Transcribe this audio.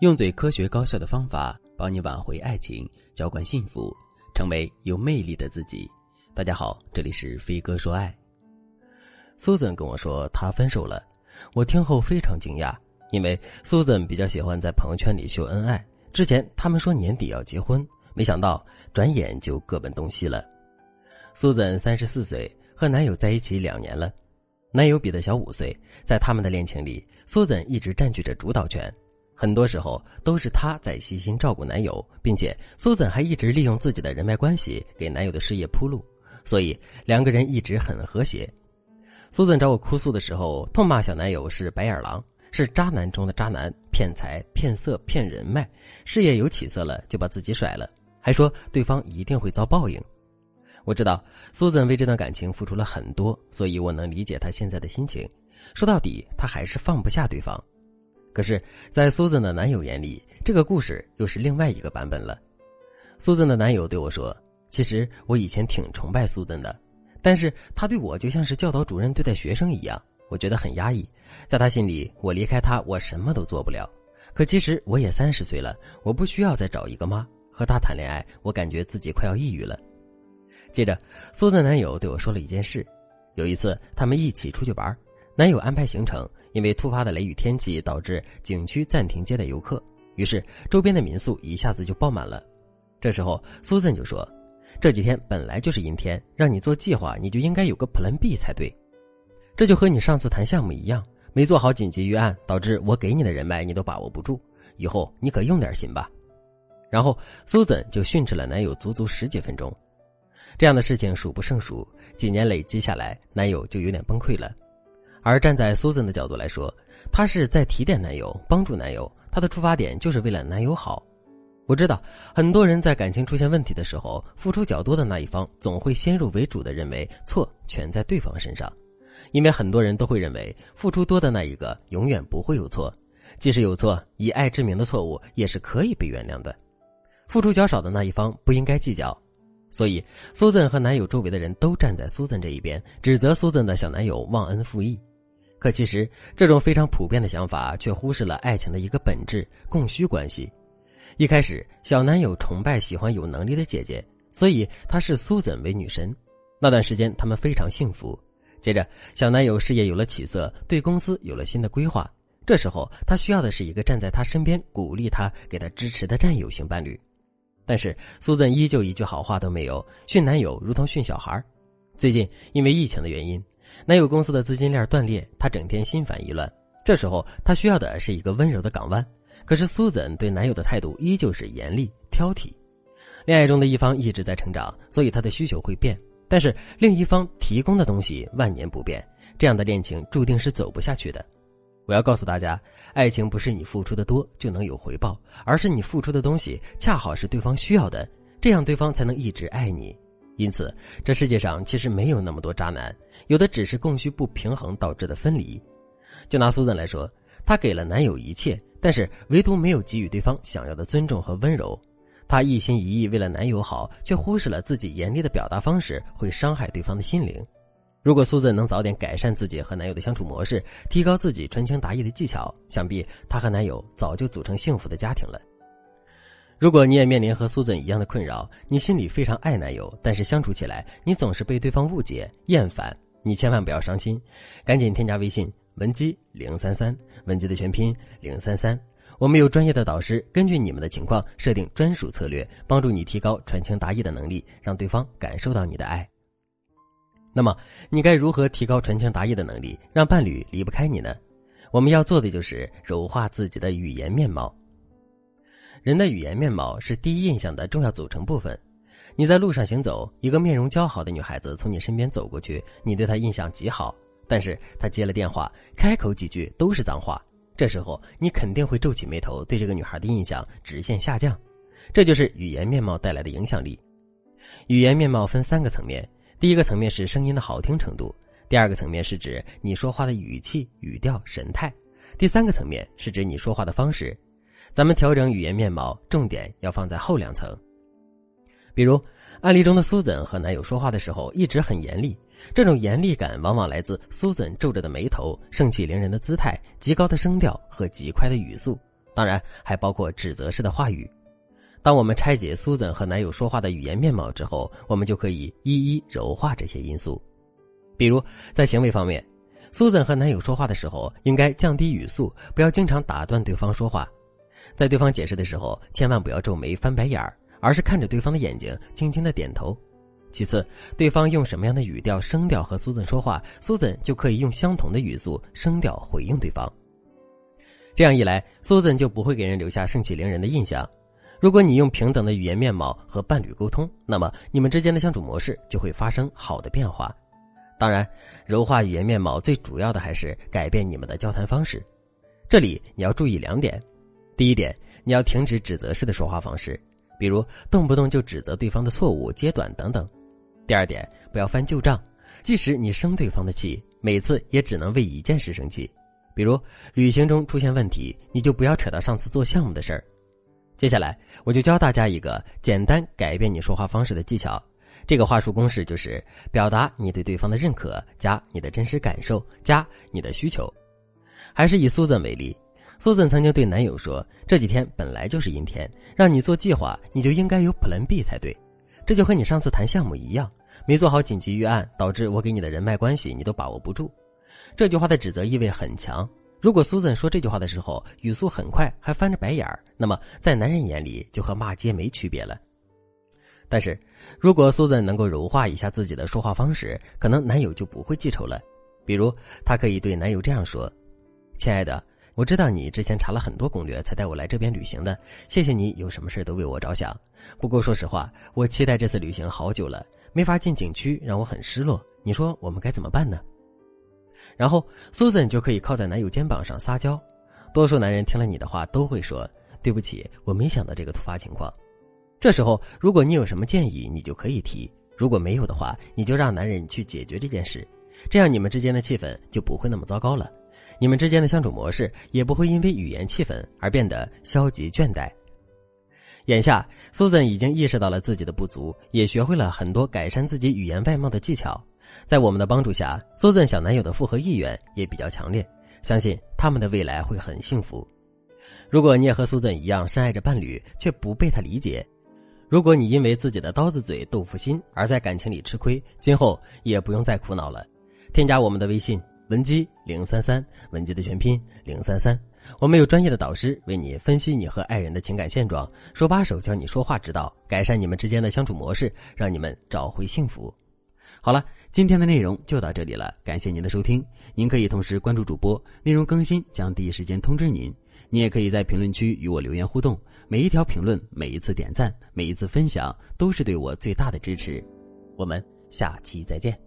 用最科学高效的方法帮你挽回爱情，浇灌幸福，成为有魅力的自己。大家好，这里是飞哥说爱。苏森跟我说他分手了，我听后非常惊讶，因为苏森比较喜欢在朋友圈里秀恩爱。之前他们说年底要结婚，没想到转眼就各奔东西了。苏森三十四岁，和男友在一起两年了，男友比他小五岁，在他们的恋情里，苏森一直占据着主导权。很多时候都是她在悉心照顾男友，并且苏怎还一直利用自己的人脉关系给男友的事业铺路，所以两个人一直很和谐。苏怎找我哭诉的时候，痛骂小男友是白眼狼，是渣男中的渣男，骗财、骗色、骗人脉，事业有起色了就把自己甩了，还说对方一定会遭报应。我知道苏怎为这段感情付出了很多，所以我能理解她现在的心情。说到底，她还是放不下对方。可是，在苏子的男友眼里，这个故事又是另外一个版本了。苏子的男友对我说：“其实我以前挺崇拜苏子的，但是他对我就像是教导主任对待学生一样，我觉得很压抑。在他心里，我离开他，我什么都做不了。可其实我也三十岁了，我不需要再找一个妈。和他谈恋爱，我感觉自己快要抑郁了。”接着，苏子男友对我说了一件事：有一次，他们一起出去玩，男友安排行程。因为突发的雷雨天气导致景区暂停接待游客，于是周边的民宿一下子就爆满了。这时候苏森就说：“这几天本来就是阴天，让你做计划，你就应该有个 Plan B 才对。这就和你上次谈项目一样，没做好紧急预案，导致我给你的人脉你都把握不住。以后你可用点心吧。”然后苏森就训斥了男友足足十几分钟。这样的事情数不胜数，几年累积下来，男友就有点崩溃了。而站在苏森的角度来说，她是在提点男友，帮助男友，她的出发点就是为了男友好。我知道很多人在感情出现问题的时候，付出较多的那一方总会先入为主的认为错全在对方身上，因为很多人都会认为付出多的那一个永远不会有错，即使有错，以爱之名的错误也是可以被原谅的。付出较少的那一方不应该计较，所以苏森和男友周围的人都站在苏森这一边，指责苏森的小男友忘恩负义。可其实，这种非常普遍的想法却忽视了爱情的一个本质——供需关系。一开始，小男友崇拜喜欢有能力的姐姐，所以他视苏怎为女神。那段时间，他们非常幸福。接着，小男友事业有了起色，对公司有了新的规划。这时候，他需要的是一个站在他身边、鼓励他、给他支持的战友型伴侣。但是，苏怎依旧一句好话都没有，训男友如同训小孩。最近，因为疫情的原因。男友公司的资金链断裂，他整天心烦意乱。这时候，他需要的是一个温柔的港湾。可是苏怎对男友的态度依旧是严厉挑剔。恋爱中的一方一直在成长，所以他的需求会变，但是另一方提供的东西万年不变。这样的恋情注定是走不下去的。我要告诉大家，爱情不是你付出的多就能有回报，而是你付出的东西恰好是对方需要的，这样对方才能一直爱你。因此，这世界上其实没有那么多渣男，有的只是供需不平衡导致的分离。就拿苏赞来说，她给了男友一切，但是唯独没有给予对方想要的尊重和温柔。她一心一意为了男友好，却忽视了自己严厉的表达方式会伤害对方的心灵。如果苏赞能早点改善自己和男友的相处模式，提高自己传情达意的技巧，想必她和男友早就组成幸福的家庭了。如果你也面临和苏怎一样的困扰，你心里非常爱男友，但是相处起来你总是被对方误解、厌烦，你千万不要伤心，赶紧添加微信文姬零三三，文姬的全拼零三三，我们有专业的导师根据你们的情况设定专属策略，帮助你提高传情达意的能力，让对方感受到你的爱。那么你该如何提高传情达意的能力，让伴侣离不开你呢？我们要做的就是柔化自己的语言面貌。人的语言面貌是第一印象的重要组成部分。你在路上行走，一个面容姣好的女孩子从你身边走过去，你对她印象极好。但是她接了电话，开口几句都是脏话，这时候你肯定会皱起眉头，对这个女孩的印象直线下降。这就是语言面貌带来的影响力。语言面貌分三个层面：第一个层面是声音的好听程度；第二个层面是指你说话的语气、语调、神态；第三个层面是指你说话的方式。咱们调整语言面貌，重点要放在后两层。比如案例中的苏怎和男友说话的时候一直很严厉，这种严厉感往往来自苏怎皱着的眉头、盛气凌人的姿态、极高的声调和极快的语速，当然还包括指责式的话语。当我们拆解苏珊和男友说话的语言面貌之后，我们就可以一一柔化这些因素。比如在行为方面，苏珊和男友说话的时候，应该降低语速，不要经常打断对方说话。在对方解释的时候，千万不要皱眉翻白眼儿，而是看着对方的眼睛，轻轻的点头。其次，对方用什么样的语调、声调和苏珊说话，苏珊就可以用相同的语速、声调回应对方。这样一来，苏珊就不会给人留下盛气凌人的印象。如果你用平等的语言面貌和伴侣沟通，那么你们之间的相处模式就会发生好的变化。当然，柔化语言面貌最主要的还是改变你们的交谈方式。这里你要注意两点：第一点，你要停止指责式的说话方式，比如动不动就指责对方的错误、揭短等等；第二点，不要翻旧账，即使你生对方的气，每次也只能为一件事生气，比如旅行中出现问题，你就不要扯到上次做项目的事儿。接下来，我就教大家一个简单改变你说话方式的技巧。这个话术公式就是表达你对对方的认可，加你的真实感受，加你的需求。还是以苏珊为例，苏珊曾经对男友说：“这几天本来就是阴天，让你做计划，你就应该有 Plan B 才对。这就和你上次谈项目一样，没做好紧急预案，导致我给你的人脉关系你都把握不住。”这句话的指责意味很强。如果苏珊说这句话的时候语速很快，还翻着白眼儿，那么在男人眼里就和骂街没区别了。但是，如果苏珊能够柔化一下自己的说话方式，可能男友就不会记仇了。比如，她可以对男友这样说：“亲爱的，我知道你之前查了很多攻略才带我来这边旅行的，谢谢你有什么事都为我着想。不过说实话，我期待这次旅行好久了，没法进景区让我很失落。你说我们该怎么办呢？”然后，苏珊就可以靠在男友肩膀上撒娇。多数男人听了你的话都会说：“对不起，我没想到这个突发情况。”这时候，如果你有什么建议，你就可以提；如果没有的话，你就让男人去解决这件事。这样，你们之间的气氛就不会那么糟糕了，你们之间的相处模式也不会因为语言气氛而变得消极倦怠。眼下，苏珊已经意识到了自己的不足，也学会了很多改善自己语言外貌的技巧。在我们的帮助下，苏珊小男友的复合意愿也比较强烈，相信他们的未来会很幸福。如果你也和苏珊一样深爱着伴侣，却不被他理解。如果你因为自己的刀子嘴豆腐心而在感情里吃亏，今后也不用再苦恼了。添加我们的微信文姬零三三，文姬的全拼零三三，我们有专业的导师为你分析你和爱人的情感现状，手把手教你说话之道，改善你们之间的相处模式，让你们找回幸福。好了，今天的内容就到这里了，感谢您的收听。您可以同时关注主播，内容更新将第一时间通知您。你也可以在评论区与我留言互动。每一条评论，每一次点赞，每一次分享，都是对我最大的支持。我们下期再见。